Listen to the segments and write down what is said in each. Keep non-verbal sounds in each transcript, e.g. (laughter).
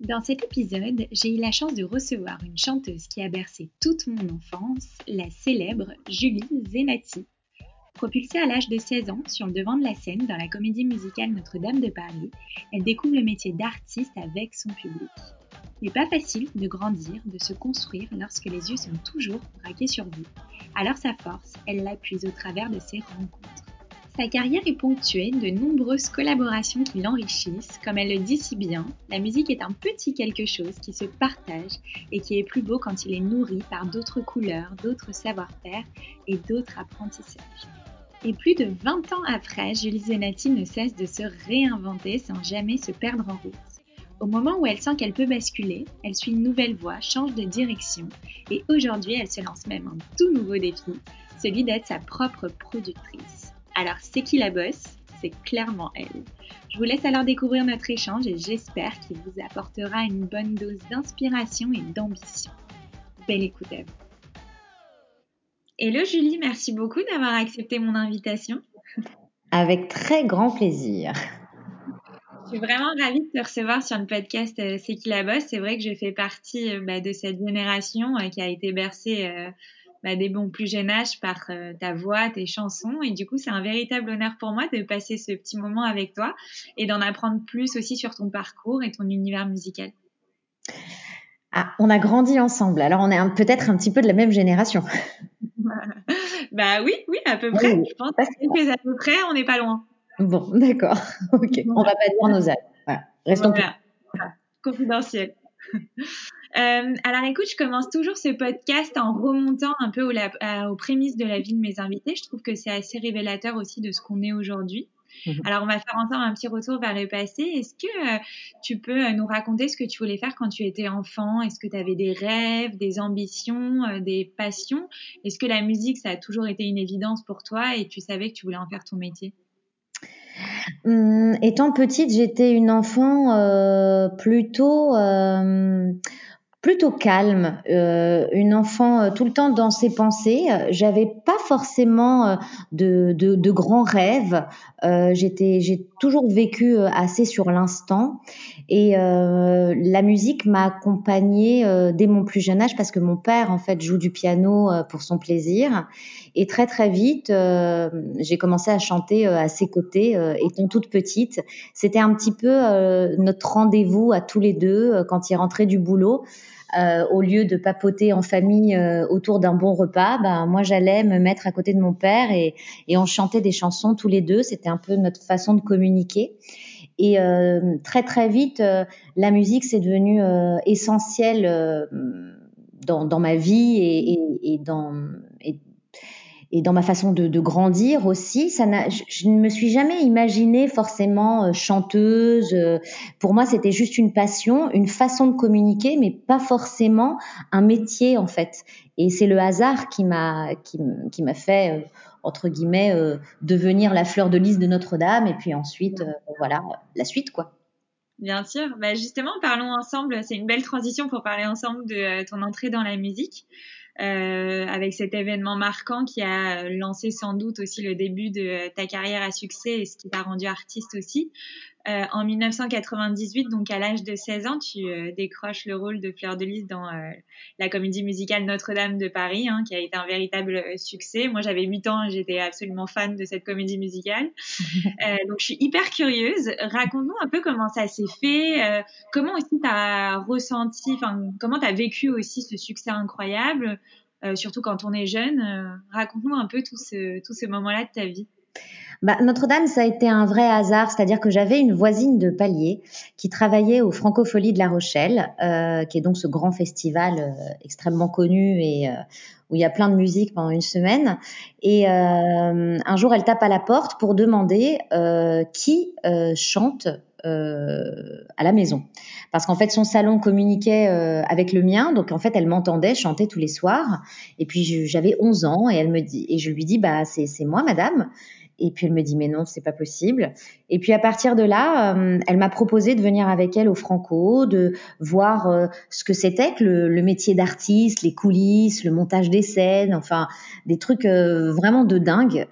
Dans cet épisode, j'ai eu la chance de recevoir une chanteuse qui a bercé toute mon enfance, la célèbre Julie Zenati. Propulsée à l'âge de 16 ans sur le devant de la scène dans la comédie musicale Notre-Dame de Paris, elle découvre le métier d'artiste avec son public. Il n'est pas facile de grandir, de se construire lorsque les yeux sont toujours braqués sur vous. Alors sa force, elle l'appuie au travers de ses rencontres. Sa carrière est ponctuée de nombreuses collaborations qui l'enrichissent. Comme elle le dit si bien, la musique est un petit quelque chose qui se partage et qui est plus beau quand il est nourri par d'autres couleurs, d'autres savoir-faire et d'autres apprentissages. Et plus de 20 ans après, Julie Zenati ne cesse de se réinventer sans jamais se perdre en route. Au moment où elle sent qu'elle peut basculer, elle suit une nouvelle voie, change de direction et aujourd'hui elle se lance même un tout nouveau défi, celui d'être sa propre productrice. Alors, c'est qui la bosse? C'est clairement elle. Je vous laisse alors découvrir notre échange et j'espère qu'il vous apportera une bonne dose d'inspiration et d'ambition. Belle écoute à vous. Hello Julie, merci beaucoup d'avoir accepté mon invitation. Avec très grand plaisir. Je suis vraiment ravie de te recevoir sur le podcast euh, C'est qui la bosse? C'est vrai que je fais partie euh, bah, de cette génération euh, qui a été bercée bah, des bons plus jeune âge par euh, ta voix, tes chansons. Et du coup, c'est un véritable honneur pour moi de passer ce petit moment avec toi et d'en apprendre plus aussi sur ton parcours et ton univers musical. Ah, on a grandi ensemble. Alors, on est peut-être un petit peu de la même génération. (laughs) (laughs) bah oui, oui, à peu près. Je pense que à peu près, on n'est pas loin. Bon, d'accord. (laughs) Ok. On va pas dire nos âges. Voilà. Restons voilà. Confidentiel. Euh, alors écoute, je commence toujours ce podcast en remontant un peu aux, prémices de la vie de mes invités. Je trouve que c'est assez révélateur aussi de ce qu'on est aujourd'hui. Mhm. Alors on va faire ensemble un petit retour vers le passé. Est-ce que euh, tu peux euh, nous raconter ce que tu voulais faire quand tu étais enfant? Est-ce que tu avais des rêves, des ambitions, des passions? Est-ce que la musique, ça a toujours été une évidence pour toi et tu savais que tu voulais en faire ton métier? Hum, étant petite, j'étais une enfant plutôt plutôt calme, euh, une enfant euh, tout le temps dans ses pensées. J'avais pas forcément euh, de, de, de grands rêves. J'étais, j'ai toujours vécu assez sur l'instant. Et la musique m'a accompagnée dès mon plus jeune âge parce que mon père en fait joue du piano pour son plaisir. Et très très vite, j'ai commencé à chanter à ses côtés, étant toute petite. C'était un petit peu notre rendez-vous à tous les deux quand il rentrait du boulot. Euh, au lieu de papoter en famille euh, autour d'un bon repas, ben moi j'allais me mettre à côté de mon père et, et on chantait des chansons tous les deux. C'était un peu notre façon de communiquer. Et euh, très très vite, la musique c'est devenu essentiel dans, dans, ma vie et, et, et dans et et dans ma façon de, de grandir aussi, ça n'a, je, ne me suis jamais imaginée forcément euh, chanteuse. Euh, pour moi, c'était juste une passion, une façon de communiquer, mais pas forcément un métier en fait. Et c'est le hasard qui m'a qui, qui m'a fait euh, entre guillemets devenir la fleur de lys de Notre-Dame, et puis ensuite voilà la suite quoi. Bien sûr. Bah justement, parlons ensemble. C'est une belle transition pour parler ensemble de ton entrée dans la musique. Euh, avec cet événement marquant qui a lancé sans doute aussi le début de ta carrière à succès et ce qui t'a rendu artiste aussi. Euh, en 1998, donc à l'âge de 16 ans, tu euh, décroches le rôle de Fleur de Lys dans euh, la comédie musicale Notre-Dame de Paris, hein, qui a été un véritable succès. Moi, j'avais 8 ans et j'étais absolument fan de cette comédie musicale. (laughs) donc, je suis hyper curieuse. Raconte-nous un peu comment ça s'est fait, comment aussi tu as ressenti, enfin, comment tu as vécu aussi ce succès incroyable, surtout quand on est jeune. Raconte-nous un peu tout ce, tout ce moment-là de ta vie. Bah, Notre-Dame, ça a été un vrai hasard, c'est-à-dire que j'avais une voisine de palier qui travaillait au Francophonie de La Rochelle, euh, qui est donc ce grand festival euh, extrêmement connu et euh, où il y a plein de musique pendant une semaine. Et euh, un jour, elle tape à la porte pour demander qui chante à la maison. Parce qu'en fait, son salon communiquait avec le mien, donc en fait, elle m'entendait chanter tous les soirs. Et puis, j'avais 11 ans et elle me dit, et je lui dis, bah, c'est moi, madame. Et puis elle me dit mais non, c'est pas possible. Et puis à partir de là, euh, elle m'a proposé de venir avec elle au Franco, de voir euh, ce que c'était que le, métier d'artiste, les coulisses, le montage des scènes, enfin des trucs euh, vraiment de dingue.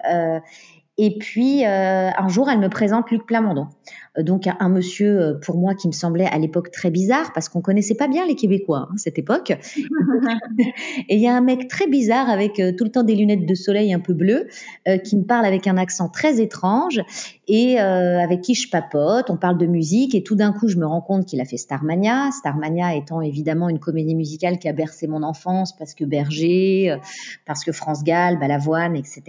et puis un jour, elle me présente Luc Plamondon. Euh, donc un monsieur euh, pour moi qui me semblait à l'époque très bizarre parce qu'on connaissait pas bien les Québécois hein, cette époque. (laughs) et il y a un mec très bizarre avec euh, tout le temps des lunettes de soleil un peu bleues qui me parle avec un accent très étrange et avec qui je papote. On parle de musique et tout d'un coup je me rends compte qu'il a fait Starmania. Starmania étant évidemment une comédie musicale qui a bercé mon enfance parce que Berger, parce que France Gall, Balavoine, etc.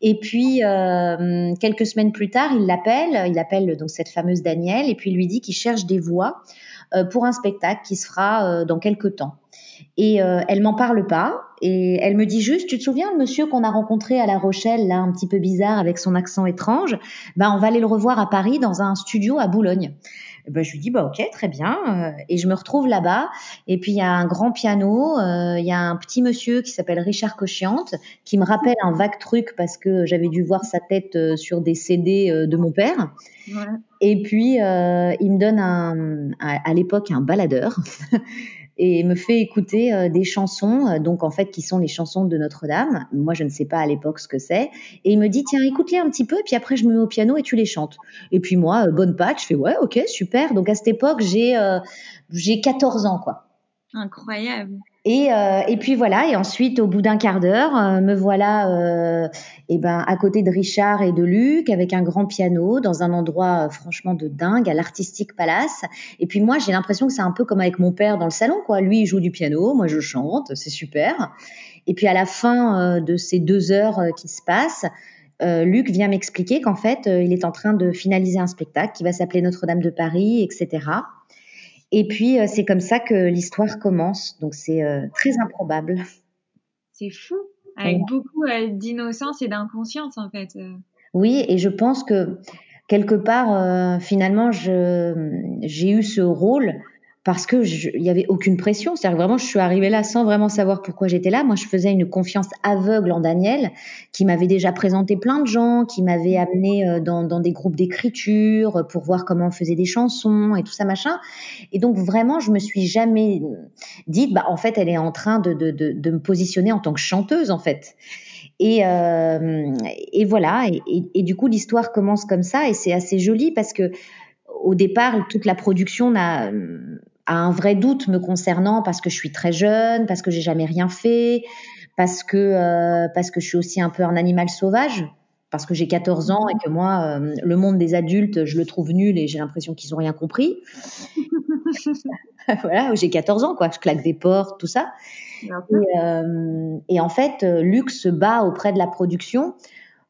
Et puis quelques semaines plus tard, il l'appelle, il appelle donc cette fameuse Danielle, et puis lui dit qu'il cherche des voix euh, pour un spectacle qui se fera euh, dans quelques temps. Et euh, elle m'en parle pas, et elle me dit juste, tu te souviens le monsieur qu'on a rencontré à La Rochelle, là un petit peu bizarre avec son accent étrange, ben on va aller le revoir à Paris dans un studio à Boulogne. Eh ben, je lui dis bah ok très bien euh, et je me retrouve là-bas et puis il y a un grand piano, euh, il y a un petit monsieur qui s'appelle Richard Cochiante qui me rappelle un vague truc parce que j'avais dû voir sa tête euh, sur des CD de mon père. Ouais. Et puis il me donne un, à l'époque un baladeur et me fait écouter euh, des chansons, euh, donc en fait qui sont les chansons de Notre-Dame. Moi, je ne sais pas à l'époque ce que c'est. Et il me dit tiens, écoute-les un petit peu, puis après je me mets au piano et tu les chantes. Et puis moi, euh, bonne patte, je fais ouais, ok, super. Donc à cette époque, j'ai j'ai 14 ans quoi. Incroyable. Et, euh, et puis voilà, et ensuite au bout d'un quart d'heure, euh, me voilà euh, eh ben à côté de Richard et de Luc avec un grand piano dans un endroit euh, franchement de dingue à l'Artistique Palace. Et puis moi j'ai l'impression que c'est un peu comme avec mon père dans le salon quoi. Lui il joue du piano, moi je chante, c'est super. Et puis à la fin de ces deux heures qui se passent, Luc vient m'expliquer qu'en fait il est en train de finaliser un spectacle qui va s'appeler Notre-Dame de Paris, etc. Et puis, euh, c'est comme ça que l'histoire commence. Donc, c'est euh, très improbable. C'est fou, avec beaucoup euh, d'innocence et d'inconscience, en fait. Oui, et je pense que quelque part, finalement, j'ai eu ce rôle parce que il y avait aucune pression. C'est-à-dire vraiment, je suis arrivée là sans vraiment savoir pourquoi j'étais là. Moi, je faisais une confiance aveugle en Daniel, qui m'avait déjà présenté plein de gens, qui m'avait amené euh, dans, des groupes d'écriture pour voir comment on faisait des chansons et tout ça machin. Et donc vraiment, je me suis jamais dit, bah en fait, elle est en train de, me positionner en tant que chanteuse en fait. Et, euh, voilà. Et du coup, l'histoire commence comme ça, et c'est assez joli parce que au départ, toute la production n'a a un vrai doute me concernant parce que je suis très jeune, parce que j'ai jamais rien fait, parce que euh, parce que je suis aussi un peu un animal sauvage, parce que j'ai 14 ans et que moi euh, le monde des adultes, je le trouve nul et j'ai l'impression qu'ils ont rien compris. (laughs) voilà, j'ai 14 ans quoi, je claque des portes, tout ça. Et, euh, et en fait, Luc se bat auprès de la production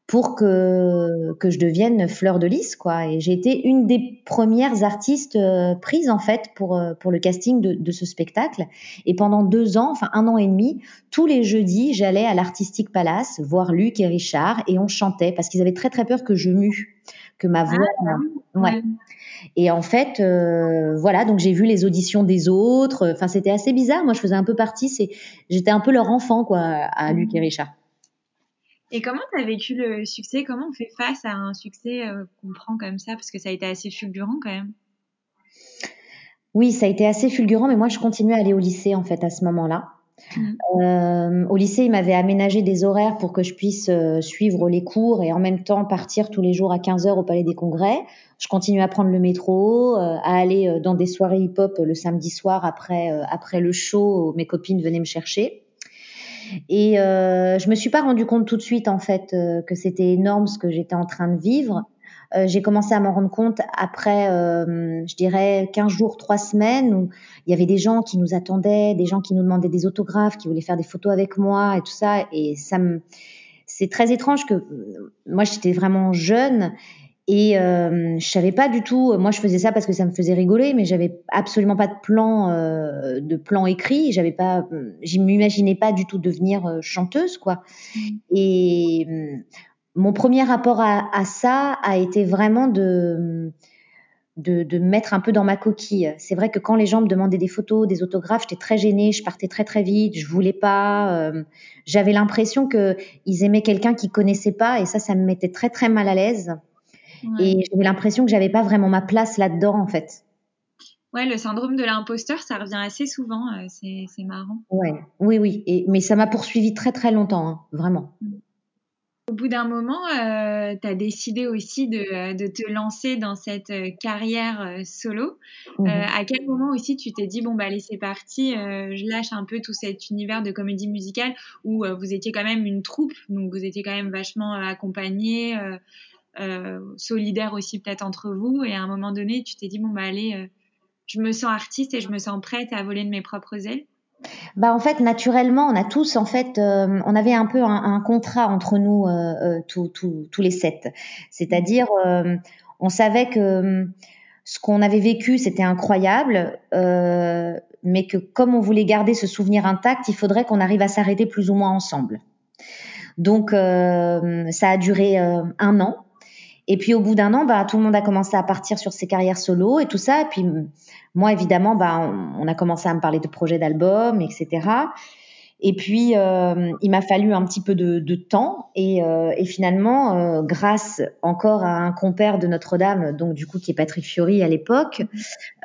pour que, que je devienne fleur de lys, quoi. Et j'ai été une des premières artistes euh, prises, en fait, pour, euh, pour le casting de, de, ce spectacle. Et pendant deux ans, enfin un an et demi, tous les jeudis, j'allais à l'Artistique Palace voir Luc et Richard et on chantait parce qu'ils avaient très, très peur que je mue, que ma voix. Ah, ouais. Et en fait, euh, voilà, donc j'ai vu les auditions des autres. Enfin, c'était assez bizarre. Moi, je faisais un peu partie. C'est, j'étais un peu leur enfant, quoi, à Luc et. Richard. Et comment tu as vécu le succès? Comment on fait face à un succès euh, qu'on prend comme ça? Parce que ça a été assez fulgurant quand même. Oui, ça a été assez fulgurant, mais moi je continuais à aller au lycée en fait à ce moment-là. Mmh. Euh, au lycée, ils m'avaient aménagé des horaires pour que je puisse euh, suivre les cours et en même temps partir tous les jours à 15 heures au Palais des Congrès. Je continuais à prendre le métro, euh, à aller dans des soirées hip-hop le samedi soir après après le show. Mes copines venaient me chercher. Et euh, je me suis pas rendu compte tout de suite en fait euh, que c'était énorme ce que j'étais en train de vivre. Euh, j'ai commencé à m'en rendre compte après, euh, je dirais, 15 jours, 3 semaines, où il y avait des gens qui nous attendaient, des gens qui nous demandaient des autographes, qui voulaient faire des photos avec moi et tout ça. Et ça me, c'est très étrange que moi j'étais vraiment jeune et euh, je savais pas du tout. Moi, je faisais ça parce que ça me faisait rigoler, mais j'avais absolument pas de plan, euh, de plan écrit. J'avais pas, je m'imaginais pas du tout devenir euh, chanteuse, quoi. Mmh. Et mon premier rapport à, à, ça a été vraiment de, de, de mettre un peu dans ma coquille. C'est vrai que quand les gens me demandaient des photos, des autographes, j'étais très gênée. Je partais très très vite. Je voulais pas. Euh, j'avais l'impression que ils aimaient quelqu'un qu'ils connaissaient pas, et ça, ça me mettait très très mal à l'aise. Et j'avais l'impression que j'avais pas vraiment ma place là-dedans, en fait. Ouais, le syndrome de l'imposteur, ça revient assez souvent. Euh, c'est marrant. Ouais, oui, oui. Et, mais ça m'a poursuivi très, très longtemps, hein, vraiment. Au bout d'un moment, euh, tu as décidé aussi de, de, te lancer dans cette euh, carrière solo. Mm-hmm. à quel moment aussi tu t'es dit, bon, bah allez, c'est parti, je lâche un peu tout cet univers de comédie musicale où vous étiez quand même une troupe, donc vous étiez quand même vachement accompagnés, euh, solidaire aussi peut-être entre vous. Et à un moment donné, tu t'es dit, bon, bah allez, euh, je me sens artiste et je me sens prête à voler de mes propres ailes. Bah en fait naturellement on a tous en fait euh, on avait un peu un, contrat entre nous tous les sept. C'est-à-dire on savait que ce qu'on avait vécu c'était incroyable mais que comme on voulait garder ce souvenir intact il faudrait qu'on arrive à s'arrêter plus ou moins ensemble. Donc ça a duré un an et puis au bout d'un an, bah, tout le monde a commencé à partir sur ses carrières solo et tout ça. Et puis moi, évidemment, bah, on, a commencé à me parler de projets d'albums, etc. Et puis euh, il m'a fallu un petit peu de, de temps et, euh, et finalement, euh, grâce encore à un compère de Notre-Dame, donc du coup qui est Patrick Fiori à l'époque,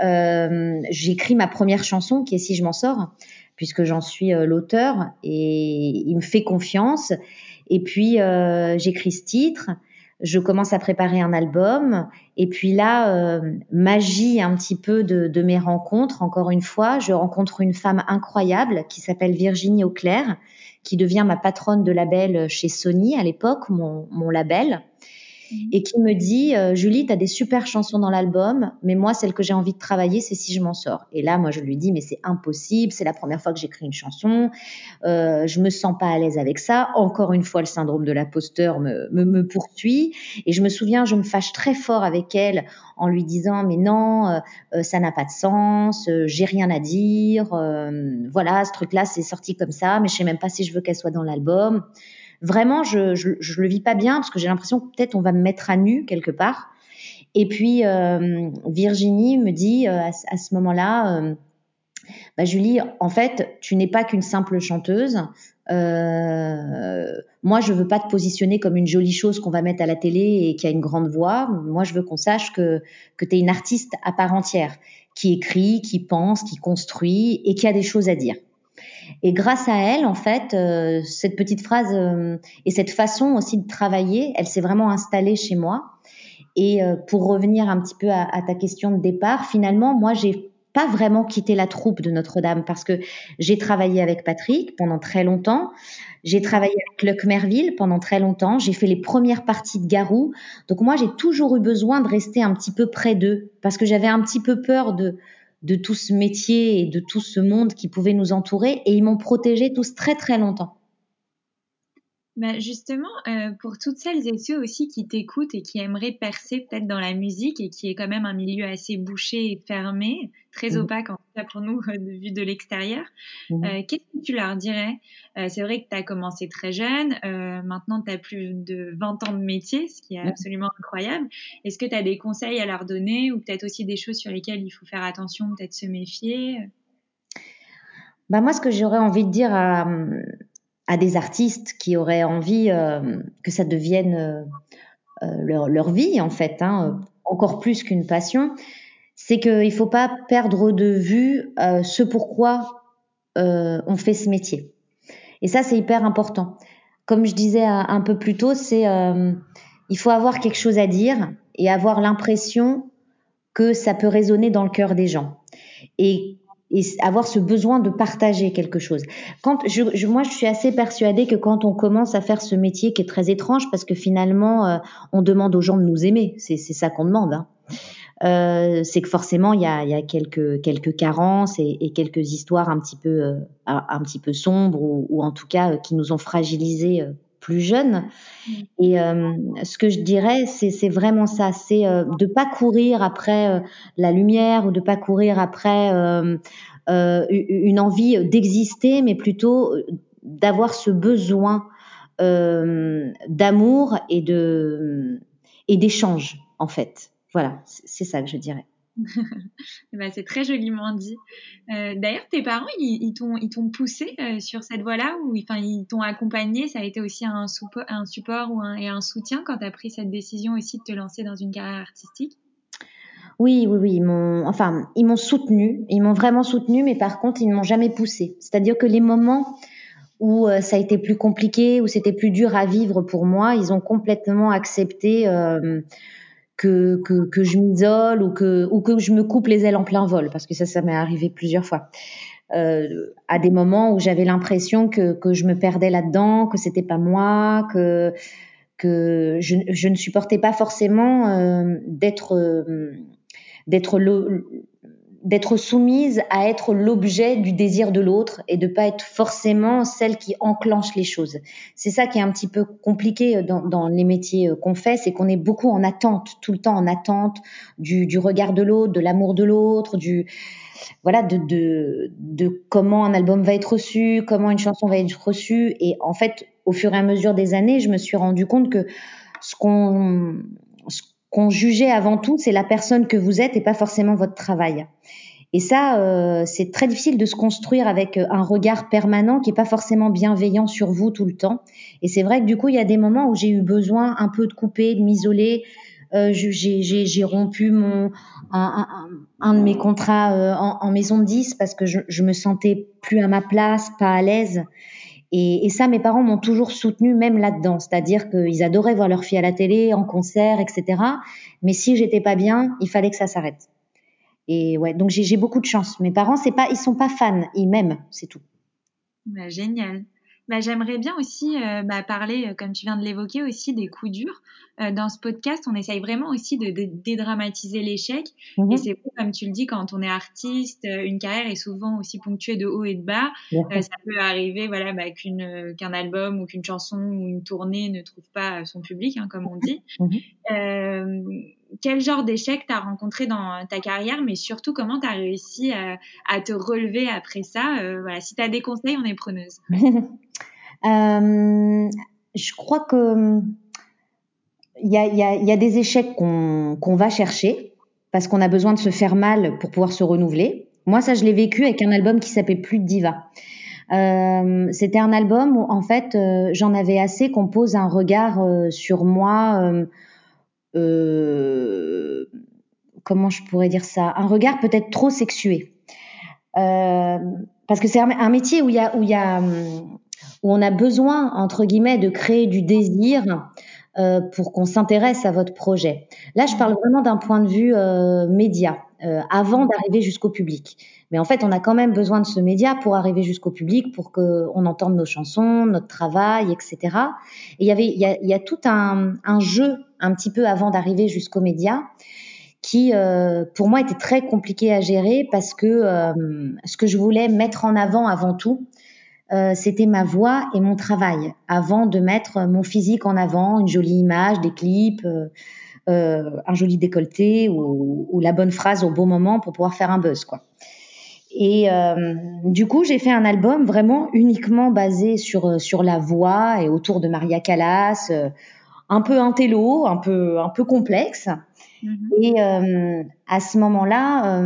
euh, j'ai écrit ma première chanson qui est Si je m'en sors, puisque j'en suis euh, l'auteur et il me fait confiance. Et puis j'écris ce titre je commence à préparer un album et puis là, euh, magie un petit peu de, mes rencontres. Encore une fois, je rencontre une femme incroyable qui s'appelle Virginie Auclair, qui devient ma patronne de label chez Sony à l'époque, mon, mon label et qui me dit euh, Julie, tu as des super chansons dans l'album, mais moi, celle que j'ai envie de travailler, c'est si je m'en sors. Et là, moi, je lui dis mais c'est impossible, c'est la première fois que j'écris une chanson, euh, je me sens pas à l'aise avec ça. Encore une fois, le syndrome de l'imposteur me, me, me, poursuit. Et je me souviens, je me fâche très fort avec elle en lui disant mais non, euh, euh ça n'a pas de sens, euh, j'ai rien à dire, euh, voilà, ce truc-là, c'est sorti comme ça, mais je sais même pas si je veux qu'elle soit dans l'album vraiment, je, je, je, le vis pas bien parce que j'ai l'impression que peut-être on va me mettre à nu quelque part. Et puis euh, Virginie me dit euh, à, ce moment-là, euh, bah, Julie, en fait, tu n'es pas qu'une simple chanteuse. Euh, moi, je veux pas te positionner comme une jolie chose qu'on va mettre à la télé et qui a une grande voix. Moi, je veux qu'on sache que que tu es une artiste à part entière, qui écrit, qui pense, qui construit et qui a des choses à dire. Et grâce à elle, en fait, euh, cette petite phrase euh, et cette façon aussi de travailler, elle s'est vraiment installée chez moi. Et euh, pour revenir un petit peu à, ta question de départ, finalement, moi, j'ai pas vraiment quitté la troupe de Notre-Dame parce que j'ai travaillé avec Patrick pendant très longtemps. J'ai travaillé avec Luc Merville pendant très longtemps. J'ai fait les premières parties de Garou. Donc moi, j'ai toujours eu besoin de rester un petit peu près d'eux parce que j'avais un petit peu peur de de tout ce métier et de tout ce monde qui pouvait nous entourer et ils m'ont protégé tous très très longtemps. Bah justement, euh, pour toutes celles et ceux aussi qui t'écoutent et qui aimeraient percer peut-être dans la musique et qui est quand même un milieu assez bouché et fermé, très mmh. opaque en tout cas pour nous (laughs) vu de l'extérieur, mmh. euh, qu'est-ce que tu leur dirais? Euh, C'est vrai que tu as commencé très jeune, euh, maintenant tu as plus de 20 ans de métier, ce qui est mmh. absolument incroyable. Est-ce que tu as des conseils à leur donner ou peut-être aussi des choses sur lesquelles il faut faire attention, peut-être se méfier? Bah moi, ce que j'aurais envie de dire à, à des artistes qui auraient envie euh, que ça devienne euh, euh, leur, leur, vie en fait, hein, encore plus qu'une passion, c'est qu'il faut pas perdre de vue ce pourquoi on fait ce métier. Et ça, c'est hyper important. Comme je disais un peu plus tôt, c'est il faut avoir quelque chose à dire et avoir l'impression que ça peut résonner dans le cœur des gens. Et et avoir ce besoin de partager quelque chose. Quand je, je, moi, je suis assez persuadée que quand on commence à faire ce métier qui est très étrange, parce que finalement, euh, on demande aux gens de nous aimer, c'est ça qu'on demande. Hein. Euh, c'est que forcément il y a, y a, quelques quelques carences et, et, quelques histoires un petit peu euh, un petit peu sombres ou, ou en tout cas euh, qui nous ont fragilisés plus jeune. Mmh. Et ce que je dirais, c'est vraiment ça, c'est de pas courir après la lumière ou de pas courir après une envie d'exister, mais plutôt d'avoir ce besoin d'amour et et d'échange en fait. Voilà, c'est ça que je dirais. Bah, c'est très joliment dit. Euh, D'ailleurs, tes parents, ils, t'ont poussé euh, sur cette voie-là ou enfin, ils t'ont accompagné? Ça a été aussi un, un support ou un, et un soutien quand tu as pris cette décision aussi de te lancer dans une carrière artistique? Oui, oui, oui, ils m'ont, enfin, ils m'ont soutenu, ils m'ont vraiment soutenu, mais par contre, ils ne m'ont jamais poussé. C'est-à-dire que les moments où euh, ça a été plus compliqué, où c'était plus dur à vivre pour moi, ils ont complètement accepté que, que, que je m'isole ou que, ou que je me coupe les ailes en plein vol, parce que ça, ça m'est arrivé plusieurs fois. Euh, à des moments où j'avais l'impression que, que je me perdais là-dedans, que c'était pas moi, que que je, je ne supportais pas forcément euh, d'être euh, d'être d'être soumise à être l'objet du désir de l'autre et de pas être forcément celle qui enclenche les choses. C'est ça qui est un petit peu compliqué dans, dans les métiers qu'on fait, c'est qu'on est beaucoup en attente, tout le temps en attente du, du regard de l'autre, de l'amour de l'autre, du voilà de, de, de comment un album va être reçu, comment une chanson va être reçue. Et en fait, au fur et à mesure des années, je me suis rendu compte que ce qu'on qu'on jugeait avant tout, c'est la personne que vous êtes et pas forcément votre travail. Et ça, euh, c'est très difficile de se construire avec euh, un regard permanent qui est pas forcément bienveillant sur vous tout le temps. Et c'est vrai que du coup, il y a des moments où j'ai eu besoin un peu de couper, de m'isoler. Euh, j'ai rompu mon un, un, un, de mes contrats euh, en, en, maison de 10 parce que je, je me sentais plus à ma place, pas à l'aise. Et, ça, mes parents m'ont toujours soutenu même là-dedans, c'est-à-dire qu'ils adoraient voir leur fille à la télé, en concert, etc. Mais si j'étais pas bien, il fallait que ça s'arrête. Et ouais, donc j'ai beaucoup de chance. Mes parents, c'est pas, ils sont pas fans, ils m'aiment, c'est tout. Bah, génial. Bah, j'aimerais bien aussi euh, bah, parler, euh, comme tu viens de l'évoquer, aussi des coups durs. Euh, dans ce podcast, on essaye vraiment aussi de, de dédramatiser l'échec. Mmh et c'est comme tu le dis, quand on est artiste, une carrière est souvent aussi ponctuée de haut et de bas. Euh, ça peut arriver, voilà, bah, qu'un album ou qu'une chanson ou une tournée ne trouve pas son public, hein, comme on dit. Mmh quel genre d'échec t'as rencontré dans ta carrière, mais surtout comment t'as réussi à, à, te relever après ça Voilà, si t'as des conseils, on est preneuse. (laughs) Euh, je crois que il y a, des échecs qu'on va chercher parce qu'on a besoin de se faire mal pour pouvoir se renouveler. Moi, ça, je l'ai vécu avec un album qui s'appelait Plus de diva. Euh, C'était un album où, en fait, euh, j'en avais assez qu'on pose un regard euh, sur moi. Euh, euh, comment je pourrais dire ça? Un regard peut-être trop sexué. parce que c'est un, un, métier où il y a, où il y a où on a besoin, entre guillemets, de créer du désir euh, pour qu'on s'intéresse à votre projet. Là, je parle vraiment d'un point de vue euh, média, euh, avant d'arriver jusqu'au public. Mais en fait, on a quand même besoin de ce média pour arriver jusqu'au public, pour qu'on entende nos chansons, notre travail, etc. Et il y avait, il y a, y a tout un, un, jeu un petit peu avant d'arriver jusqu'au média qui, euh, pour moi, était très compliqué à gérer parce que euh, ce que je voulais mettre en avant avant tout, euh, c'était ma voix et mon travail avant de mettre mon physique en avant, une jolie image, des clips, un joli décolleté ou, ou, la bonne phrase au bon moment pour pouvoir faire un buzz, quoi. Et euh, du coup, j'ai fait un album vraiment uniquement basé sur sur la voix et autour de Maria Callas, euh, un peu intello, un peu un peu complexe. Mm-hmm. Et euh, à ce moment-là,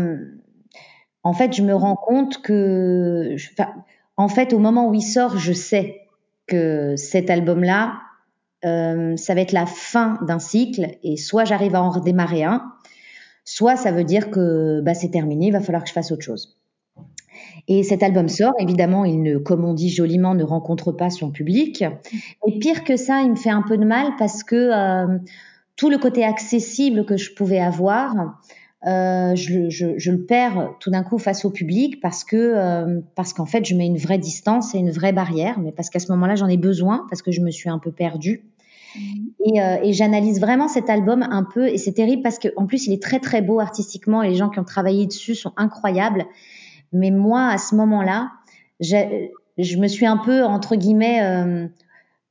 en fait, je me rends compte que, je, en fait, au moment où il sort, je sais que cet album-là, euh, ça va être la fin d'un cycle et soit j'arrive à en redémarrer un, soit ça veut dire que bah, c'est terminé, il va falloir que je fasse autre chose. Et cet album sort, évidemment, il ne, comme on dit joliment, ne rencontre pas son public. Et pire que ça, il me fait un peu de mal parce que euh, tout le côté accessible que je pouvais avoir, euh, je, je, je, le perds tout d'un coup face au public parce que euh, parce qu'en fait je mets une vraie distance et une vraie barrière, mais parce qu'à ce moment-là j'en ai besoin parce que je me suis un peu perdue. Mmh. Et, euh, et j'analyse vraiment cet album un peu et c'est terrible parce qu'en plus il est très très beau artistiquement et les gens qui ont travaillé dessus sont incroyables. Mais moi à ce moment-là, je me suis un peu entre guillemets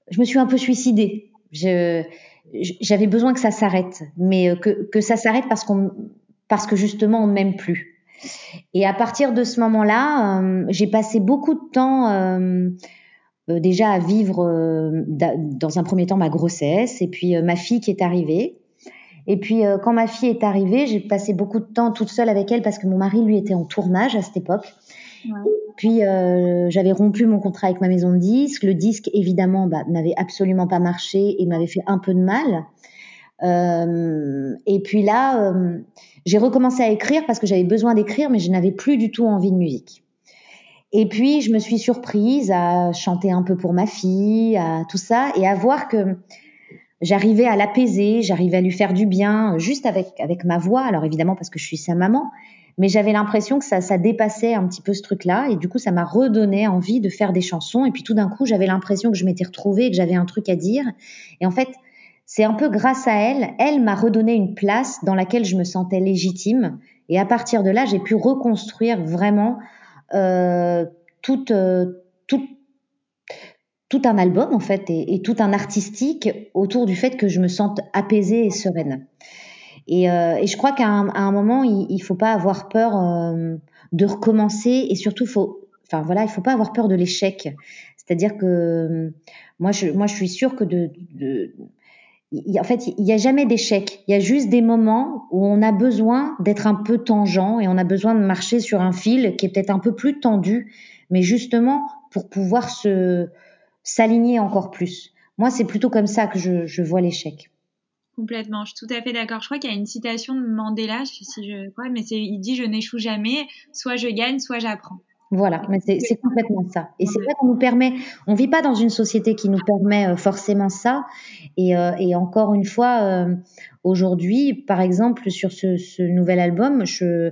je me suis un peu suicidée. J'avais besoin que ça s'arrête, mais que, que ça s'arrête parce qu'on, parce que justement on m'aime plus. Et à partir de ce moment-là, euh, j'ai passé beaucoup de temps euh, euh, déjà à vivre dans un premier temps ma grossesse et puis ma fille qui est arrivée. Et puis quand ma fille est arrivée, j'ai passé beaucoup de temps toute seule avec elle parce que mon mari lui était en tournage à cette époque. Puis j'avais rompu mon contrat avec ma maison de disques. Le disque évidemment bah, n'avait absolument pas marché et m'avait fait un peu de mal. Euh, et puis là, euh, j'ai recommencé à écrire parce que j'avais besoin d'écrire, mais je n'avais plus du tout envie de musique. Et puis, je me suis surprise à chanter un peu pour ma fille, à tout ça, et à voir que j'arrivais à l'apaiser, j'arrivais à lui faire du bien, juste avec, avec ma voix. Alors évidemment, parce que je suis sa maman, mais j'avais l'impression que ça, ça dépassait un petit peu ce truc-là, et du coup, ça m'a redonné envie de faire des chansons. Et puis tout d'un coup, j'avais l'impression que je m'étais retrouvée, que j'avais un truc à dire. Et en fait, c'est un peu grâce à elle, elle m'a redonné une place dans laquelle je me sentais légitime. Et à partir de là, j'ai pu reconstruire vraiment euh, tout, euh, tout, un album en fait et, tout un artistique autour du fait que je me sente apaisée et sereine. Et, euh, et je crois qu'à un, moment, il, il faut pas avoir peur euh, de recommencer et surtout faut, enfin voilà, il faut pas avoir peur de l'échec. C'est-à-dire que moi, je, moi, je suis sûre que de, de en fait, il n'y a jamais d'échec. Il y a juste des moments où on a besoin d'être un peu tangent et on a besoin de marcher sur un fil qui est peut-être un peu plus tendu, mais justement pour pouvoir se s'aligner encore plus. Moi, c'est plutôt comme ça que je, je vois l'échec. Complètement, je suis tout à fait d'accord. Je crois qu'il y a une citation de Mandela, si je crois, mais c'est il dit je n'échoue jamais, soit je gagne, soit j'apprends. Voilà, mais c'est complètement ça. Et c'est vrai qu'on nous permet, on vit pas dans une société qui nous permet euh, forcément ça. Et, euh, et encore une fois, euh, aujourd'hui, par exemple, sur ce, ce nouvel album, je,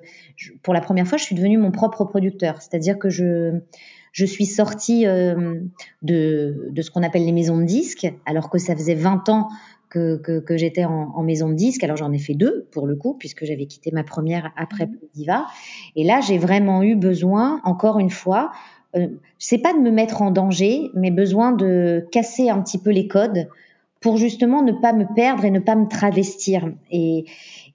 pour la première fois, je suis devenue mon propre producteur. C'est-à-dire que je, je suis sortie de, de ce qu'on appelle les maisons de disques, alors que ça faisait 20 ans que, que, que j'étais en, en, maison de disque. Alors j'en ai fait deux pour le coup, puisque j'avais quitté ma première après mmh. Diva. Et là, j'ai vraiment eu besoin, encore une fois, euh, c'est pas de me mettre en danger, mais besoin de casser un petit peu les codes pour justement ne pas me perdre et ne pas me travestir. Et,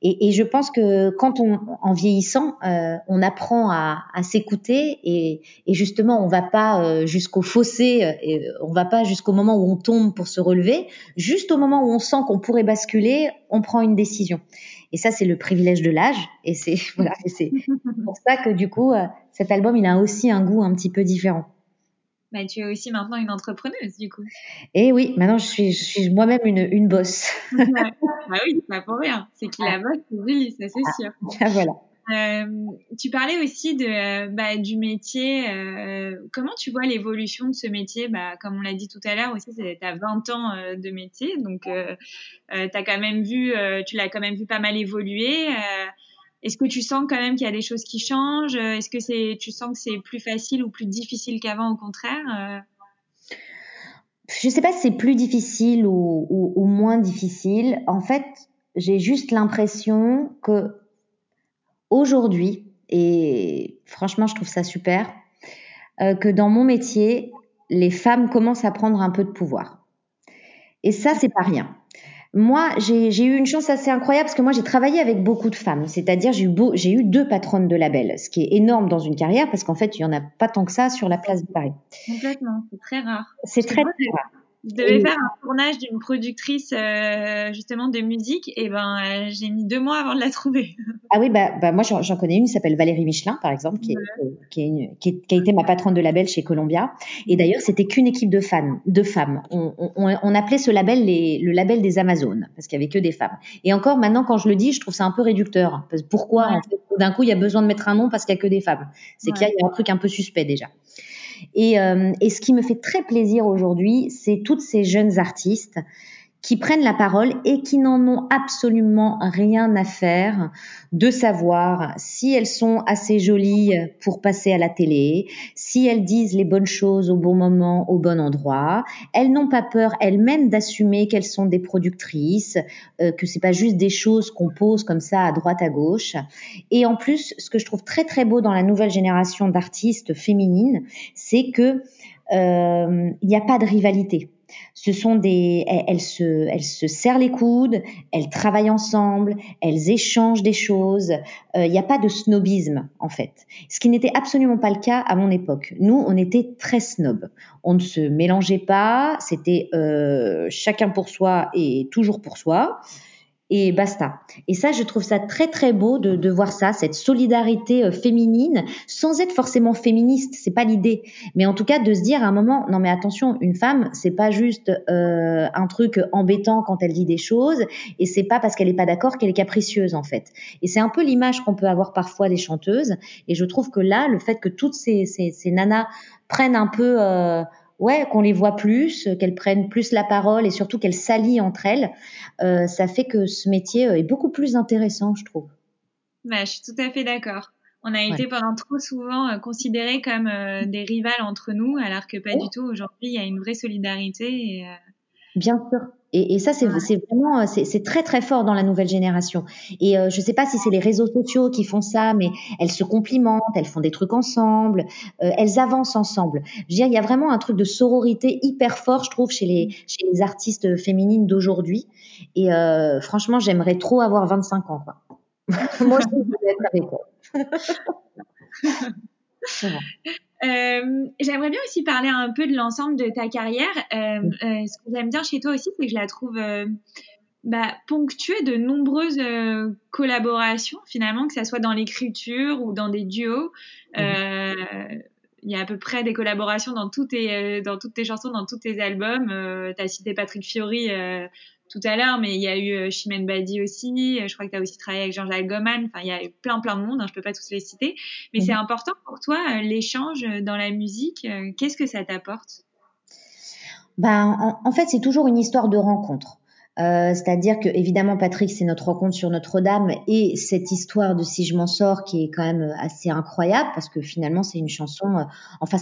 et, et je pense que quand on, en vieillissant, euh, on apprend à, à s'écouter et, et, justement, on va pas euh, jusqu'au fossé, euh, et on va pas jusqu'au moment où on tombe pour se relever. Juste au moment où on sent qu'on pourrait basculer, on prend une décision. Et ça, c'est le privilège de l'âge. Et c'est (laughs) voilà, c'est (laughs) pour ça que du coup, euh, cet album, il a aussi un goût un petit peu différent. Mais tu es aussi maintenant une entrepreneuse, du coup. Et oui, maintenant je suis, je suis moi-même une, une bosse. (laughs) bah oui, pas pour rien. C'est qu'il la bosse, c'est Julie, ça c'est ah. sûr. Ah, voilà. Euh, tu parlais aussi de bah, du métier. Euh, comment tu vois l'évolution de ce métier? Bah, Comme on l'a dit tout à l'heure aussi, tu as 20 ans euh, de métier, donc euh, euh as quand même vu, euh, tu l'as quand même vu pas mal évoluer. Est-ce que tu sens quand même qu'il y a des choses qui changent? Est-ce que c'est, tu sens que c'est plus facile ou plus difficile qu'avant, au contraire euh? Je sais pas si c'est plus difficile ou, ou, ou, moins difficile. En fait, j'ai juste l'impression que aujourd'hui, et franchement, je trouve ça super, euh, que dans mon métier, les femmes commencent à prendre un peu de pouvoir. Et ça, c'est pas rien. Moi, j'ai eu une chance assez incroyable parce que moi, j'ai travaillé avec beaucoup de femmes. C'est-à-dire, j'ai eu, j'ai eu deux patronnes de label, ce qui est énorme dans une carrière parce qu'en fait, il y en a pas tant que ça sur la place de Paris. Complètement, c'est très rare. C'est très, très rare. Je devais faire un tournage d'une productrice euh, justement de musique. Et ben euh, j'ai mis deux mois avant de la trouver. (laughs) Ah oui bah, bah moi j'en connais une qui s'appelle Valérie Michelin par exemple qui, est, qui, est une, qui, est, qui, a été ma patronne de label chez Columbia. Et d'ailleurs c'était qu'une équipe de femmes de femmes. On, on, on, appelait ce label les, le label des Amazones parce qu'il y avait que des femmes. Et encore maintenant quand je le dis je trouve ça un peu réducteur parce, pourquoi en fait, d'un coup il y a besoin de mettre un nom parce qu'il y a que des femmes? C'est ouais. qu'il y a un truc un peu suspect déjà et, euh, et ce qui me fait très plaisir aujourd'hui, c'est toutes ces jeunes artistes qui prennent la parole et qui n'en ont absolument rien à faire de savoir si elles sont assez jolies pour passer à la télé, si elles disent les bonnes choses au bon moment, au bon endroit. Elles n'ont pas peur elles-mêmes d'assumer qu'elles sont des productrices, euh, que c'est pas juste des choses qu'on pose comme ça à droite à gauche. Et en plus, ce que je trouve très très beau dans la nouvelle génération d'artistes féminines, c'est que il n'y a pas de rivalité Ce sont des, elles, se, elles se serrent les coudes, elles travaillent ensemble, elles échangent des choses. Il euh, n'y a pas de snobisme en fait, ce qui n'était absolument pas le cas à mon époque. Nous, on était très snob. On ne se mélangeait pas. C'était euh, chacun pour soi et toujours pour soi et basta. Et ça, je trouve ça très très beau de, de voir ça, cette solidarité euh, féminine, sans être forcément féministe, c'est pas l'idée, mais en tout cas de se dire à un moment, non mais attention, une femme, c'est pas juste euh, un truc embêtant quand elle dit des choses, et c'est pas parce qu'elle est pas d'accord qu'elle est capricieuse en fait. Et c'est un peu l'image qu'on peut avoir parfois des chanteuses, et je trouve que là, le fait que toutes ces, ces, ces nanas prennent un peu euh, ouais, qu'on les voit plus, qu'elles prennent plus la parole et surtout qu'elles s'allient entre elles, euh, ça fait que ce métier euh, est beaucoup plus intéressant, je trouve. Bah, je suis tout à fait d'accord. On a été pendant trop souvent euh, considérés comme des rivales entre nous, alors que pas du tout. Aujourd'hui, il y a une vraie solidarité. Et, Bien sûr. Et, et ça, c'est vraiment, c'est très très fort dans la nouvelle génération. Et euh, je sais pas si c'est les réseaux sociaux qui font ça, mais elles se complimentent, elles font des trucs ensemble, euh, elles avancent ensemble. Je veux dire, il y a vraiment un truc de sororité hyper fort, je trouve, chez les chez les artistes féminines d'aujourd'hui. Et euh, franchement, j'aimerais trop avoir 25 ans, quoi. (laughs) Moi, je veux être avec eux. Euh, j'aimerais bien aussi parler un peu de l'ensemble de ta carrière. Euh, euh, ce que j'aime bien chez toi aussi, c'est que je la trouve bah, ponctuée de nombreuses collaborations, finalement, que ça soit dans l'écriture ou dans des duos. Il y a à peu près des collaborations dans, toutes tes, dans toutes tes chansons, dans tous tes albums. tu as cité Patrick Fiori tout à l'heure, mais il y a eu euh, Chimène Badi aussi. Euh, je crois que tu as aussi travaillé avec Jean-Jacques Goman. Enfin, il y a eu plein, plein de monde. Hein, je peux pas tous les citer. Mais c'est mhm. important pour toi, euh, l'échange dans la musique. Qu'est-ce que ça t'apporte? Ben, en, fait, c'est toujours une histoire de rencontre. C'est-à-dire que évidemment Patrick c'est notre rencontre sur Notre-Dame et cette histoire de si je m'en sors qui est quand même assez incroyable parce que finalement c'est une chanson enfin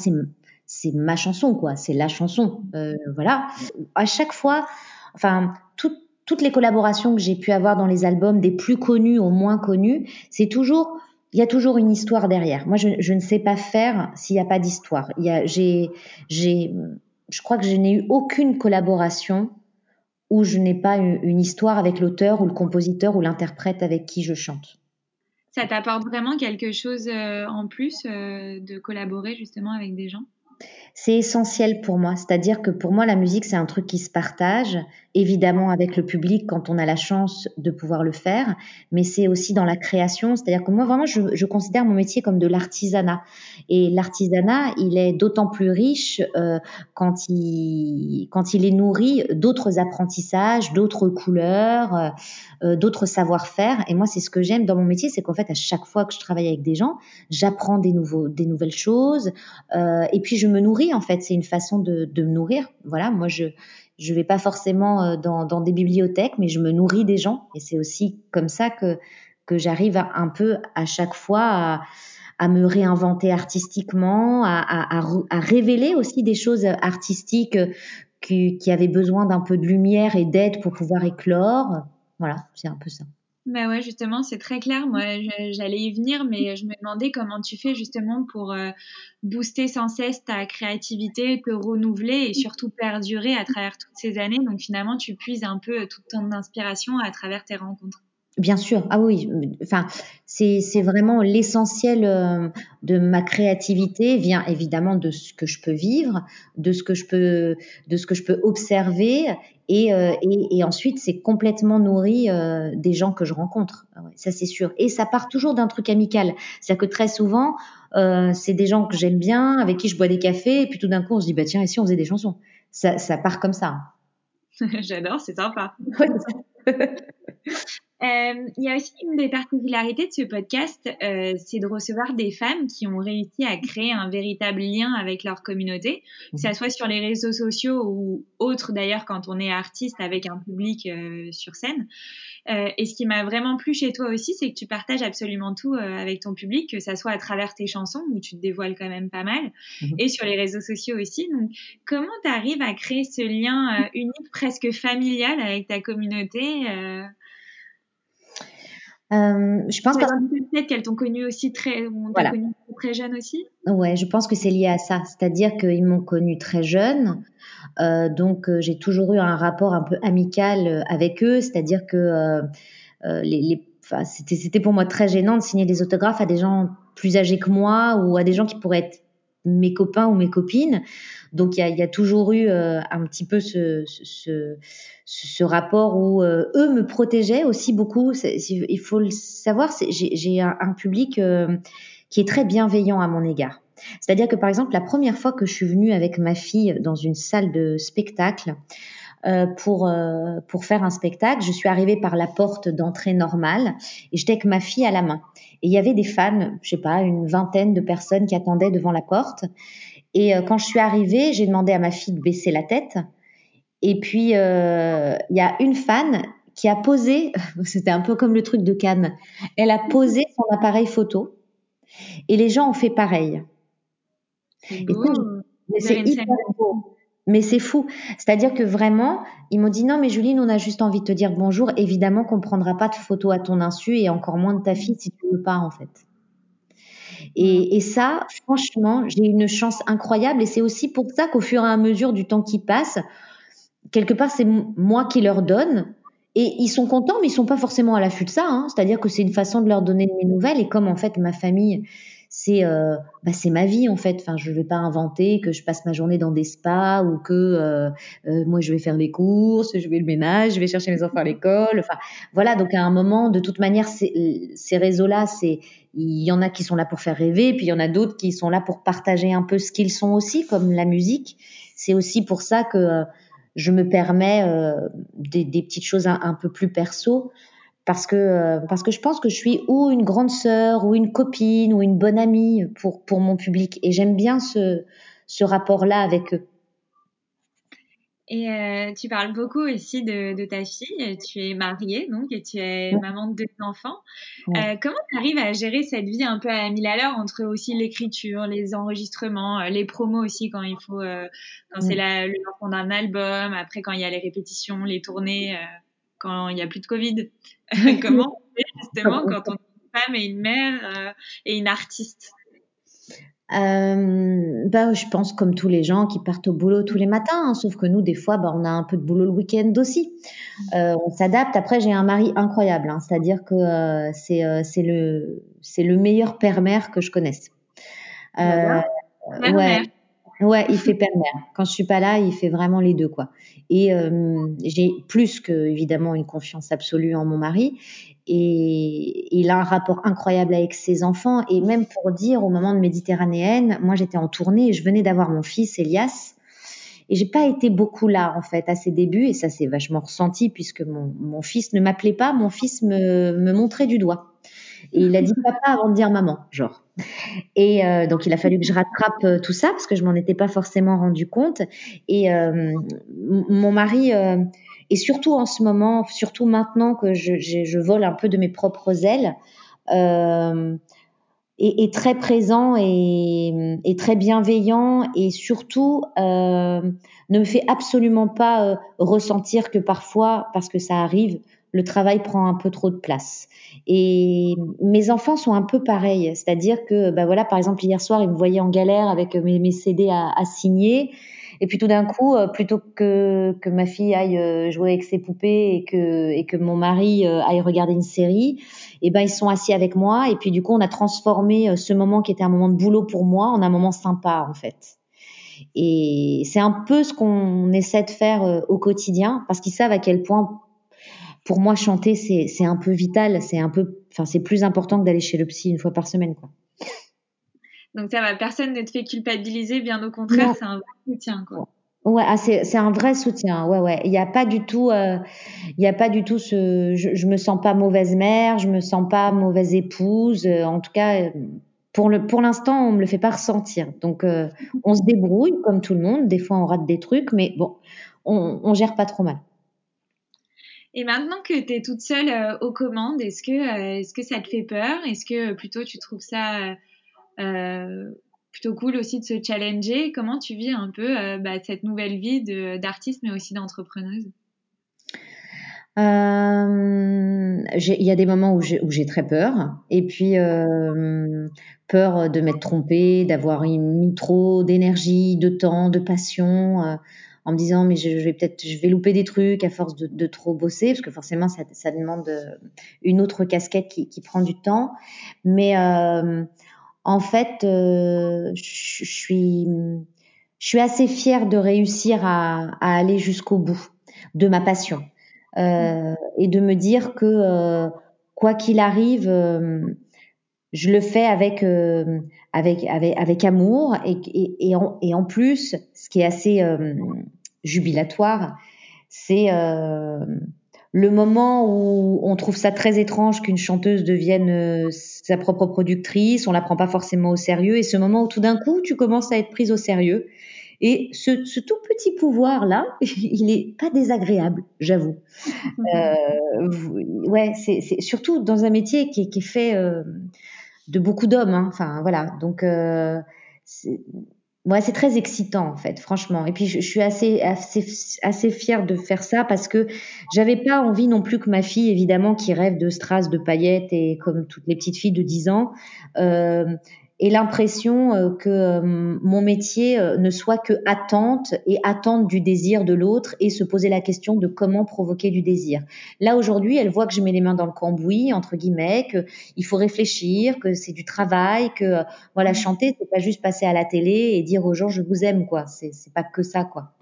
c'est ma chanson quoi c'est la chanson voilà à chaque fois enfin, toutes les collaborations que j'ai pu avoir dans les albums, des plus connus aux moins connus, c'est toujours, il y a toujours une histoire derrière. Moi, je, ne sais pas faire s'il n'y a pas d'histoire. J'ai, j'ai, je crois que je n'ai eu aucune collaboration où je n'ai pas eu une histoire avec l'auteur ou le compositeur ou l'interprète avec qui je chante. Ça t'apporte vraiment quelque chose euh, en plus euh, de collaborer justement avec des gens? C'est essentiel pour moi. C'est-à-dire que pour moi, la musique, c'est un truc qui se partage, évidemment avec le public quand on a la chance de pouvoir le faire, mais c'est aussi dans la création. C'est-à-dire que moi, vraiment, je, considère mon métier comme de l'artisanat. Et l'artisanat, il est d'autant plus riche euh, quand, il, quand il est nourri d'autres apprentissages, d'autres couleurs, euh, d'autres savoir-faire. Et moi, c'est ce que j'aime dans mon métier, c'est qu'en fait, à chaque fois que je travaille avec des gens, j'apprends des, des nouvelles choses, euh, et puis je me nourris en fait, c'est une façon de, me nourrir. Voilà, moi je je vais pas forcément euh, dans, des bibliothèques, mais je me nourris des gens et c'est aussi comme ça que que j'arrive un peu à chaque fois à, à me réinventer artistiquement, à, à, à, révéler aussi des choses artistiques qui, qui avaient besoin d'un peu de lumière et d'aide pour pouvoir éclore. Voilà, c'est un peu ça. Bah ouais, justement, c'est très clair. Moi, j'allais y venir, mais je me demandais comment tu fais justement pour euh, booster sans cesse ta créativité, te renouveler et surtout perdurer à travers toutes ces années. Donc finalement, tu puises un peu toute ton inspiration à travers tes rencontres. Bien sûr, ah oui, enfin c'est c'est vraiment l'essentiel euh, de ma créativité vient évidemment de ce que je peux vivre, de ce que je peux de ce que je peux observer et euh, et, et, ensuite c'est complètement nourri euh, des gens que je rencontre, ah ça c'est sûr. Et ça part toujours d'un truc amical, c'est-à-dire que très souvent c'est des gens que j'aime bien, avec qui je bois des cafés et puis tout d'un coup on se dit bah tiens et si on faisait des chansons, ça ça part comme ça. (laughs) J'adore, c'est sympa. (laughs) il y a aussi une des particularités de ce podcast, euh, c'est de recevoir des femmes qui ont réussi à créer un véritable lien avec leur communauté, que ça soit sur les réseaux sociaux ou autres d'ailleurs quand on est artiste avec un public euh, sur scène. Euh, et ce qui m'a vraiment plu chez toi aussi, c'est que tu partages absolument tout euh, avec ton public, que ça soit à travers tes chansons où tu te dévoiles quand même pas mal, mhm. et sur les réseaux sociaux aussi. Donc, comment tu arrives à créer ce lien euh, unique, presque familial avec ta communauté euh, je pense peut-être qu'elles t'ont connu aussi très, connu très jeune aussi? Ouais, je pense que c'est lié à ça. C'est-à-dire qu'ils m'ont connue très jeune. Euh, donc, euh, j'ai toujours eu un rapport un peu amical avec eux. C'est-à-dire que euh, les, les enfin, c'était, c'était pour moi très gênant de signer des autographes à des gens plus âgés que moi ou à des gens qui pourraient être mes copains ou mes copines. Donc il y a, toujours eu euh, un petit peu ce, ce, rapport où euh, eux me protégeaient aussi beaucoup. il faut le savoir, j'ai un, public euh, qui est très bienveillant à mon égard. C'est-à-dire que par exemple, la première fois que je suis venue avec ma fille dans une salle de spectacle, pour euh, pour faire un spectacle. Je suis arrivée par la porte d'entrée normale et j'étais avec ma fille à la main. Et il y avait des fans, je sais pas, une vingtaine de personnes qui attendaient devant la porte. Et euh, quand je suis arrivée, j'ai demandé à ma fille de baisser la tête. Et puis il y a une fan qui a posé, (laughs) c'était un peu comme le truc de Cannes, elle a posé son appareil photo et les gens ont fait pareil. C'est hyper beau. Mais c'est fou. C'est-à-dire que vraiment, ils m'ont dit non, mais Juline, on a juste envie de te dire bonjour. Évidemment qu'on ne prendra pas de photo à ton insu et encore moins de ta fille si tu veux pas, en fait. Et, et ça, franchement, j'ai une chance incroyable et c'est aussi pour ça qu'au fur et à mesure du temps qui passe, quelque part, c'est moi qui leur donne. Et ils sont contents, mais ils sont pas forcément à l'affût de ça. Hein. C'est-à-dire que c'est une façon de leur donner mes nouvelles. Et comme en fait ma famille c'est euh, bah, c'est ma vie en fait. Enfin, je vais pas inventer que je passe ma journée dans des spas ou que euh, euh, moi je vais faire les courses, je vais le ménage, je vais chercher mes enfants à l'école. Enfin, voilà. Donc à un moment, de toute manière, ces réseaux-là, c'est il y en a qui sont là pour faire rêver, puis il y en a d'autres qui sont là pour partager un peu ce qu'ils sont aussi, comme la musique. C'est aussi pour ça que je me permets des, des, petites choses un, un peu plus perso parce que euh, parce que je pense que je suis ou une grande sœur ou une copine ou une bonne amie pour pour mon public et j'aime bien ce ce rapport là avec eux. Et euh, tu parles beaucoup aussi de, de, ta fille. Tu es mariée, donc, et tu es maman de deux enfants. Ouais. Euh, comment tu arrives à gérer cette vie un peu à mille à l'heure entre aussi l'écriture, les enregistrements, les promos aussi quand il faut, euh, quand c'est le lancement d'un album, après quand il y a les répétitions, les tournées, quand il n'y a plus de Covid. (laughs) Comment on fait justement quand on est une femme et une mère euh, et une artiste? Euh, bah, je pense comme tous les gens qui partent au boulot tous les matins, hein, sauf que nous, des fois, bah, on a un peu de boulot le week-end aussi. Euh, on s'adapte. Après, j'ai un mari incroyable, hein, c'est-à-dire que euh, c'est c'est le c'est le meilleur père-mère que je connaisse. Ouais. Ouais, il fait père-mère. Quand je suis pas là, il fait vraiment les deux, quoi. Et euh, j'ai plus que évidemment une confiance absolue en mon mari. Et il a un rapport incroyable avec ses enfants. Et même pour dire, au moment de Méditerranéenne, moi j'étais en tournée et je venais d'avoir mon fils Elias. Et j'ai pas été beaucoup là en fait à ses débuts et ça s'est vachement ressenti puisque mon, mon fils ne m'appelait pas, mon fils me, me montrait du doigt. Et il a dit papa avant de dire maman, genre. Et euh, donc il a fallu que je rattrape euh, tout ça parce que je m'en étais pas forcément rendu compte. Et euh, mon mari et surtout en ce moment, surtout maintenant que je, vole un peu de mes propres ailes, est, très présent et, très bienveillant et surtout ne me fait absolument pas ressentir que parfois, parce que ça arrive, le travail prend un peu trop de place. Et mes enfants sont un peu pareils, c'est-à-dire que, bah voilà, par exemple hier soir, ils me voyaient en galère avec mes, mes CD à, à signer. Et puis tout d'un coup, euh, plutôt que, que ma fille aille euh, jouer avec ses poupées et que, et que mon mari euh, aille regarder une série, et eh ben ils sont assis avec moi. Et puis du coup, on a transformé ce moment qui était un moment de boulot pour moi en un moment sympa en fait. Et c'est un peu ce qu'on essaie de faire au quotidien parce qu'ils savent à quel point pour moi chanter c'est un peu vital, c'est un peu, enfin c'est plus important que d'aller chez le psy une fois par semaine quoi. Donc ça va, personne ne te fait culpabiliser, bien au contraire, c'est un vrai soutien, quoi. Ouais, ah, c'est un vrai soutien. Ouais, ouais. Il n'y a pas du tout, euh, il y a pas du tout ce, je, je me sens pas mauvaise mère, je me sens pas mauvaise épouse. Euh, en tout cas, pour le, pour l'instant, on me le fait pas ressentir. Donc, euh, on se débrouille comme tout le monde. Des fois, on rate des trucs, mais bon, on, on gère pas trop mal. Et maintenant que tu es toute seule euh, aux commandes, est-ce que, euh, est-ce que ça te fait peur? Est-ce que plutôt tu trouves ça euh, plutôt cool aussi de se challenger? Comment tu vis un peu euh, bah, cette nouvelle vie d'artiste, mais aussi d'entrepreneuse? Euh, il y a des moments où j'ai très peur, et puis euh, peur de m'être trompée, d'avoir mis trop d'énergie, de temps, de passion, euh, en me disant mais je, vais peut-être, je vais louper des trucs à force de, trop bosser, parce que forcément ça, ça demande une autre casquette qui, qui prend du temps. Mais en fait, je suis, je suis assez fière de réussir à, à aller jusqu'au bout de ma passion. Euh, et de me dire que euh, quoi qu'il arrive, euh, je le fais avec avec avec, avec amour et, et, et, en, et, en, plus, ce qui est assez jubilatoire, c'est le moment où on trouve ça très étrange qu'une chanteuse devienne sa propre productrice, on la prend pas forcément au sérieux, et ce moment où tout d'un coup tu commences à être prise au sérieux et ce, ce tout petit pouvoir-là, (laughs) il n'est pas désagréable, j'avoue. (laughs) Euh, ouais, c'est surtout dans un métier qui, qui est fait euh, de beaucoup d'hommes. Hein. Enfin, voilà. Donc, euh, c'est très excitant en fait, franchement. Et puis, je, je, suis assez, assez, assez fière de faire ça parce que j'avais pas envie non plus que ma fille, évidemment, qui rêve de strass, de paillettes et comme toutes les petites filles de 10 ans, euh, et l'impression euh, que euh, mon métier euh, ne soit que attente et attente du désir de l'autre et se poser la question de comment provoquer du désir. Là aujourd'hui, elle voit que je mets les mains dans le cambouis entre guillemets, que il faut réfléchir, que c'est du travail, que voilà chanter c'est pas juste passer à la télé et dire aux gens je vous aime quoi. C'est c'est pas que ça quoi.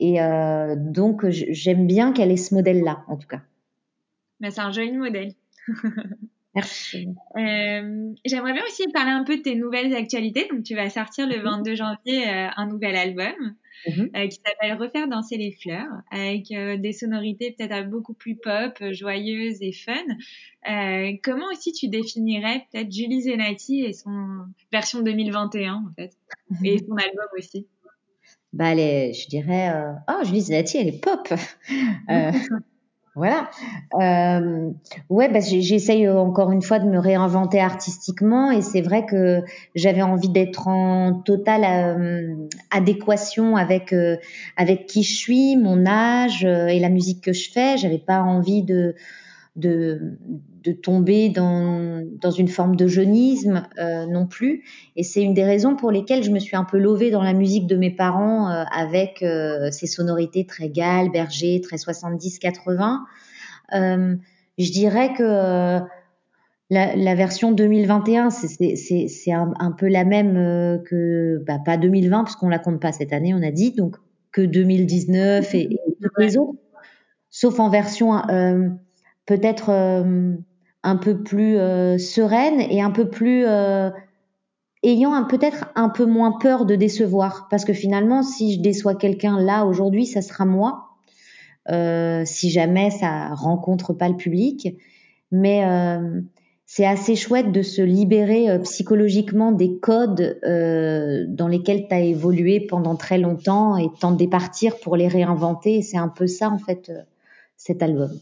Et euh, donc j'aime bien qu'elle ait ce modèle là en tout cas. Mais c'est un joli modèle. (laughs) Merci. Euh, J'aimerais bien aussi parler un peu de tes nouvelles actualités. Donc, tu vas sortir le 22 janvier euh, un nouvel album mhm. euh, qui s'appelle Refaire danser les fleurs, avec des sonorités peut-être beaucoup plus pop, joyeuses et fun. Comment aussi tu définirais peut-être Julie Zenati et son version 2021 en fait, mhm. et son album aussi? Bah, elle je dirais, oh, Julie Zenati, elle est pop. (laughs) Voilà. Euh, ouais, bah, j'essaye encore une fois de me réinventer artistiquement et c'est vrai que j'avais envie d'être en totale euh, adéquation avec euh, avec qui je suis, mon âge et la musique que je fais. J'avais pas envie de de, de tomber dans, dans une forme de jeunisme non plus. Et c'est une des raisons pour lesquelles je me suis un peu lovée dans la musique de mes parents avec ces sonorités très gales, berger, très 70-80. Euh, je dirais que euh, la, la, version 2021, c'est un, un, peu la même euh, que, bah, pas 2020, parce qu'on la compte pas cette année, on a dit, donc que 2019 et, et les autres, sauf en version euh, peut-être un peu plus sereine et un peu plus ayant peut-être un peu moins peur de décevoir, parce que finalement, si je déçois quelqu'un là aujourd'hui, ça sera moi. Euh, si jamais ça rencontre pas le public. Mais euh, c'est assez chouette de se libérer euh, psychologiquement des codes dans lesquels tu as évolué pendant très longtemps et t'en départir pour les réinventer. C'est un peu ça en fait cet album.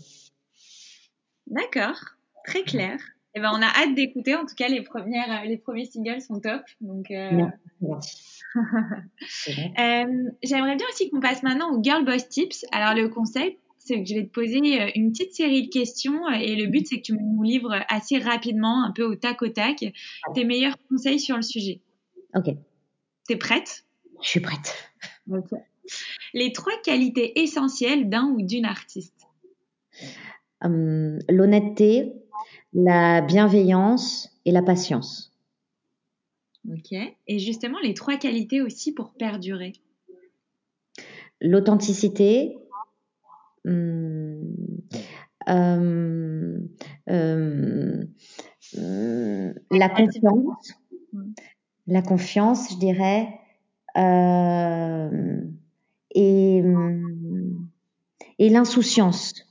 D'accord, très clair. Eh ben, on a hâte d'écouter. En tout cas, les premières, les premiers singles sont top. Donc, euh... (laughs) euh, J'aimerais bien aussi qu'on passe maintenant au Girl Boss Tips. Alors, le concept, c'est que je vais te poser euh, une petite série de questions et le but, c'est que tu nous livres assez rapidement, un peu au tac au tac, tes meilleurs conseils sur le sujet. Ok. T'es prête? Je suis prête. Les trois qualités essentielles d'un ou d'une artiste. Hum, l'honnêteté, la bienveillance et la patience. Ok. Et justement, les trois qualités aussi pour perdurer. L'authenticité, hum, hum, hum, la confiance, la confiance, je dirais, euh, et, et l'insouciance.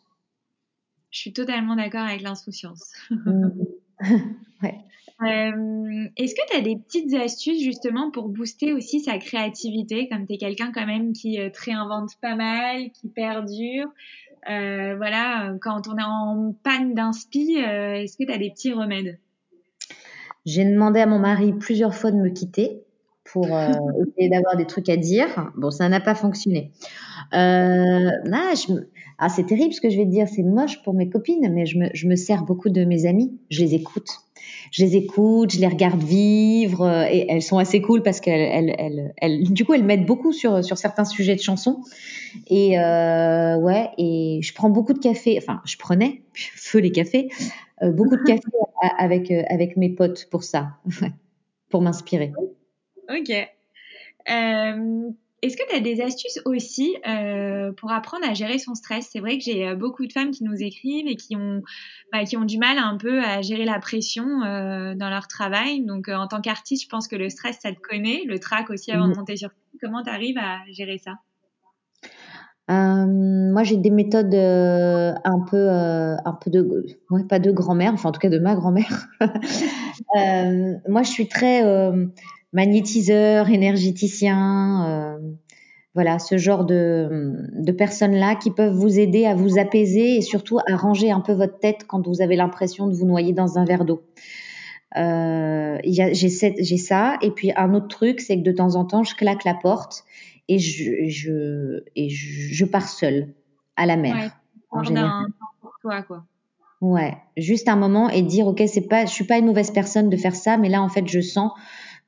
Je suis totalement d'accord avec l'insouciance. (laughs) Mm. (laughs) ouais. Euh, Est-ce que tu as des petites astuces justement pour booster aussi sa créativité, comme tu es quelqu'un quand même qui euh, te réinvente pas mal, qui perdure euh, Voilà, quand on est en panne d'inspi, est-ce que tu as des petits remèdes? J'ai demandé à mon mari plusieurs fois de me quitter. Pour euh, (laughs) essayer d'avoir des trucs à dire. Bon, ça n'a pas fonctionné. Euh, ah, ah, c'est terrible ce que je vais te dire, c'est moche pour mes copines, mais je me, je me sers beaucoup de mes amis, je les écoute. Je les écoute, je les regarde vivre, euh, et elles sont assez cool parce qu'elles, elles, elles, elles, du coup, elles m'aident beaucoup sur, sur certains sujets de chansons. Et euh, ouais, et je prends beaucoup de café, enfin, je prenais, feu les cafés, euh, beaucoup de (laughs) café avec, avec mes potes pour ça, (laughs) pour m'inspirer. Ok. Euh, est-ce que tu as des astuces aussi euh, pour apprendre à gérer son stress? C'est vrai que j'ai euh, beaucoup de femmes qui nous écrivent et qui ont, bah, qui ont du mal un peu à gérer la pression euh, dans leur travail. Donc, en tant qu'artiste, je pense que le stress, ça te connaît, le trac aussi avant de mmh. monter sur scène. Comment tu arrives à gérer ça? Euh, moi, j'ai des méthodes euh, un peu, euh, un peu de, ouais, pas de grand-mère, enfin en tout cas de ma grand-mère. (laughs) moi, je suis très magnétiseur, énergéticien, voilà, ce genre de, de personnes-là qui peuvent vous aider à vous apaiser et surtout à ranger un peu votre tête quand vous avez l'impression de vous noyer dans un verre d'eau. Euh, j'ai ça. Et puis un autre truc, c'est que de temps en temps, je claque la porte et je, je, et je, pars seule à la mer. Ouais, en général. pour toi, quoi. Ouais, juste un moment et dire ok, c'est pas, je suis pas une mauvaise personne de faire ça, mais là en fait je sens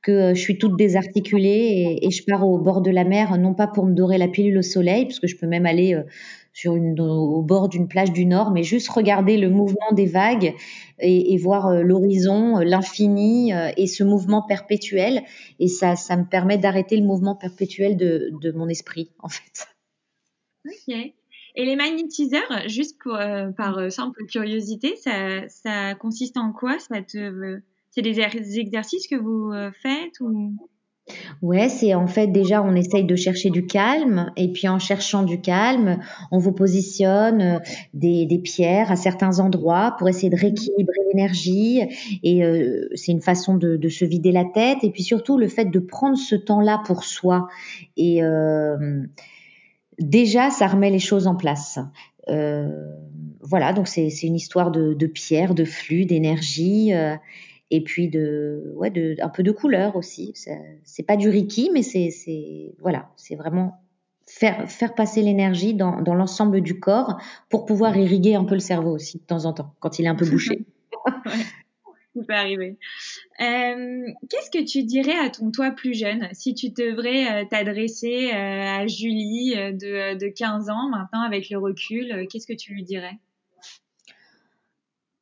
que euh, je suis toute désarticulée et, je pars au bord de la mer, non pas pour me dorer la pilule au soleil, parce que je peux même aller euh, au bord d'une plage du Nord, mais juste regarder le mouvement des vagues et, voir euh, l'horizon, l'infini et ce mouvement perpétuel. Et ça, ça me permet d'arrêter le mouvement perpétuel de, mon esprit, en fait. Ok. Et les magnétiseurs, juste par simple curiosité, ça, ça consiste en quoi Ça te c'est des exercices que vous euh, faites ou? Ouais, c'est en fait déjà on essaye de chercher du calme et puis en cherchant du calme, on vous positionne euh, des, des pierres à certains endroits pour essayer de rééquilibrer l'énergie et euh, c'est une façon de, de, se vider la tête et puis surtout le fait de prendre ce temps-là pour soi et euh, déjà ça remet les choses en place. Euh, voilà, donc c'est une histoire de, de pierre, de flux, d'énergie et puis de ouais de un peu de couleur aussi. C'est pas du Reiki mais c'est c'est voilà c'est vraiment faire faire passer l'énergie dans dans l'ensemble du corps pour pouvoir irriguer un peu le cerveau aussi de temps en temps quand il est un peu bouché. (laughs) Ça peut arriver. Euh, qu'est-ce que tu dirais à ton toi plus jeune si tu devrais euh, t'adresser euh, à Julie de, de 15 ans maintenant avec le recul qu'est-ce que tu lui dirais?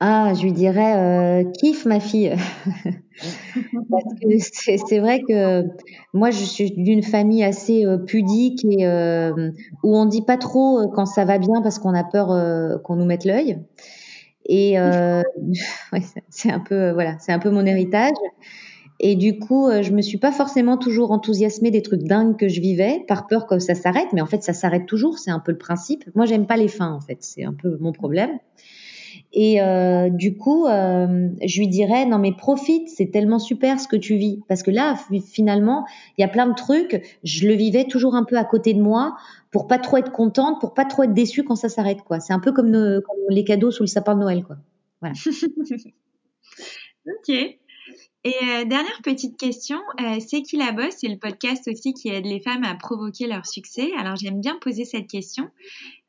Ah, je lui dirais euh, kiffe ma fille. (laughs) Parce que c'est vrai que moi je suis d'une famille assez euh, pudique et euh, où on dit pas trop euh, quand ça va bien parce qu'on a peur qu'on nous mette l'œil. Et (laughs) ouais, c'est un peu voilà, c'est un peu mon héritage. Et du coup, je me suis pas forcément toujours enthousiasmée des trucs dingues que je vivais, par peur que ça s'arrête. Mais en fait, ça s'arrête toujours. C'est un peu le principe. Moi, j'aime pas les fins. En fait, c'est un peu mon problème. Et euh, du coup, euh, je lui dirais non mais profite, c'est tellement super ce que tu vis parce que là finalement, il y a plein de trucs, je le vivais toujours un peu à côté de moi pour pas trop être contente, pour pas trop être déçue quand ça s'arrête quoi. C'est un peu comme, comme, les cadeaux sous le sapin de Noël quoi. Voilà. (laughs) ok. Et euh, dernière petite question, euh, c'est qui la bosse? C'est le podcast aussi qui aide les femmes à provoquer leur succès. Alors j'aime bien poser cette question.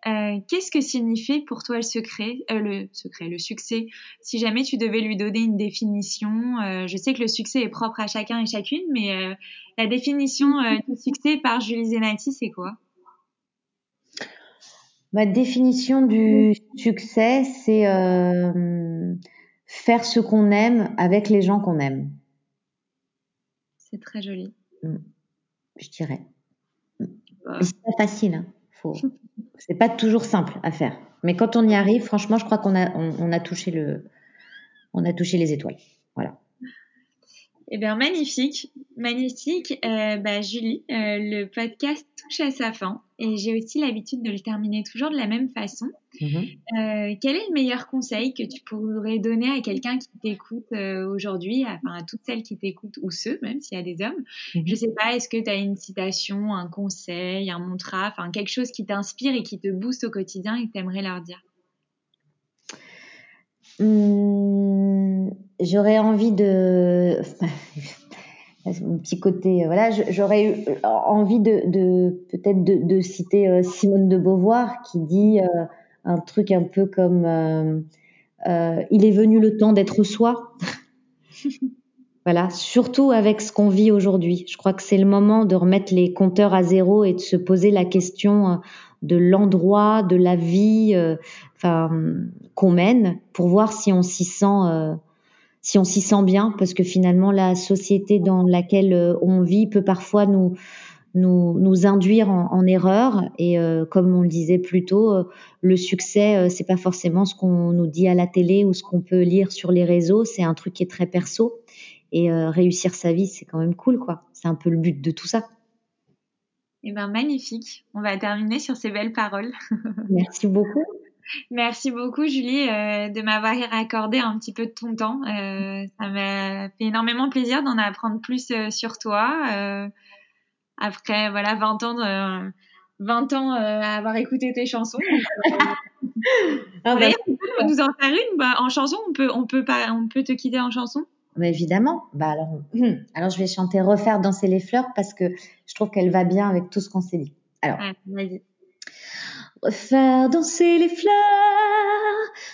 Euh, Qu'est-ce que signifie pour toi le secret, euh, le secret, le succès? Si jamais tu devais lui donner une définition, euh, je sais que le succès est propre à chacun et chacune, mais euh, la définition du succès par Julie Zenati, c'est quoi? Ma définition du succès, c'est faire ce qu'on aime avec les gens qu'on aime. C'est très joli. Mm. Je dirais. Wow. C'est pas facile. Hein. Faut... (laughs) c'est pas toujours simple à faire. Mais quand on y arrive, franchement, je crois qu'on a, on, on, a touché le, on a touché les étoiles. Eh bien, magnifique, magnifique. Euh, bah, Julie, euh, le podcast touche à sa fin et j'ai aussi l'habitude de le terminer toujours de la même façon. Mm-hmm. Euh, quel est le meilleur conseil que tu pourrais donner à quelqu'un qui t'écoute euh, aujourd'hui, enfin à toutes celles qui t'écoutent ou ceux, même s'il y a des hommes? Mm-hmm. Je sais pas, est-ce que tu as une citation, un conseil, un mantra, enfin quelque chose qui t'inspire et qui te booste au quotidien et que tu aimerais leur dire? Mmh, J'aurais envie de (laughs) mon petit côté. Voilà, j'aurais eu envie de, peut-être de, citer Simone de Beauvoir qui dit un truc un peu comme il est venu le temps d'être soi. (laughs) Voilà, surtout avec ce qu'on vit aujourd'hui. Je crois que c'est le moment de remettre les compteurs à zéro et de se poser la question euh, de l'endroit, de la vie, euh, qu'on mène, pour voir si on s'y sent, euh, si on s'y sent bien, parce que finalement la société dans laquelle on vit peut parfois nous nous, nous induire en, en erreur. Et comme on le disait plus tôt, le succès, c'est pas forcément ce qu'on nous dit à la télé ou ce qu'on peut lire sur les réseaux. C'est un truc qui est très perso. Et euh, réussir sa vie, c'est quand même cool, quoi. C'est un peu le but de tout ça. Eh ben magnifique. On va terminer sur ces belles paroles. (laughs) Merci beaucoup. Merci beaucoup Julie euh, de m'avoir accordé un petit peu de ton temps. Euh, ça m'a fait énormément plaisir d'en apprendre plus euh, sur toi. Euh, après voilà 20 ans de, 20 ans à avoir écouté tes chansons. (laughs) ah bah, nous en faire une bah, en chanson. On peut on peut pas on peut te quitter en chanson. Mais évidemment. Bah alors, alors je vais chanter Refaire danser les fleurs parce que je trouve qu'elle va bien avec tout ce qu'on s'est dit. Alors, vas-y. Refaire danser les fleurs,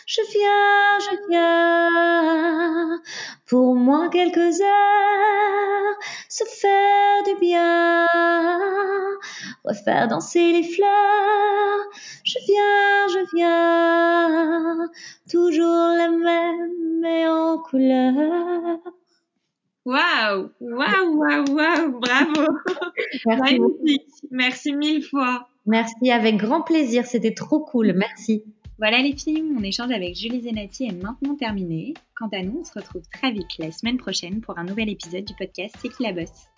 je viens, je viens, pour moi quelques heures, se faire du bien. Refaire danser les fleurs, je viens, je viens, toujours la même mais en couleur. Waouh, waouh, waouh, waouh, bravo. Merci. Merci mille fois. Merci, avec grand plaisir. C'était trop cool. Merci. Voilà les filles, mon échange avec Julie Zenati est maintenant terminé. Quant à nous, on se retrouve très vite la semaine prochaine pour un nouvel épisode du podcast C'est qui la bosse?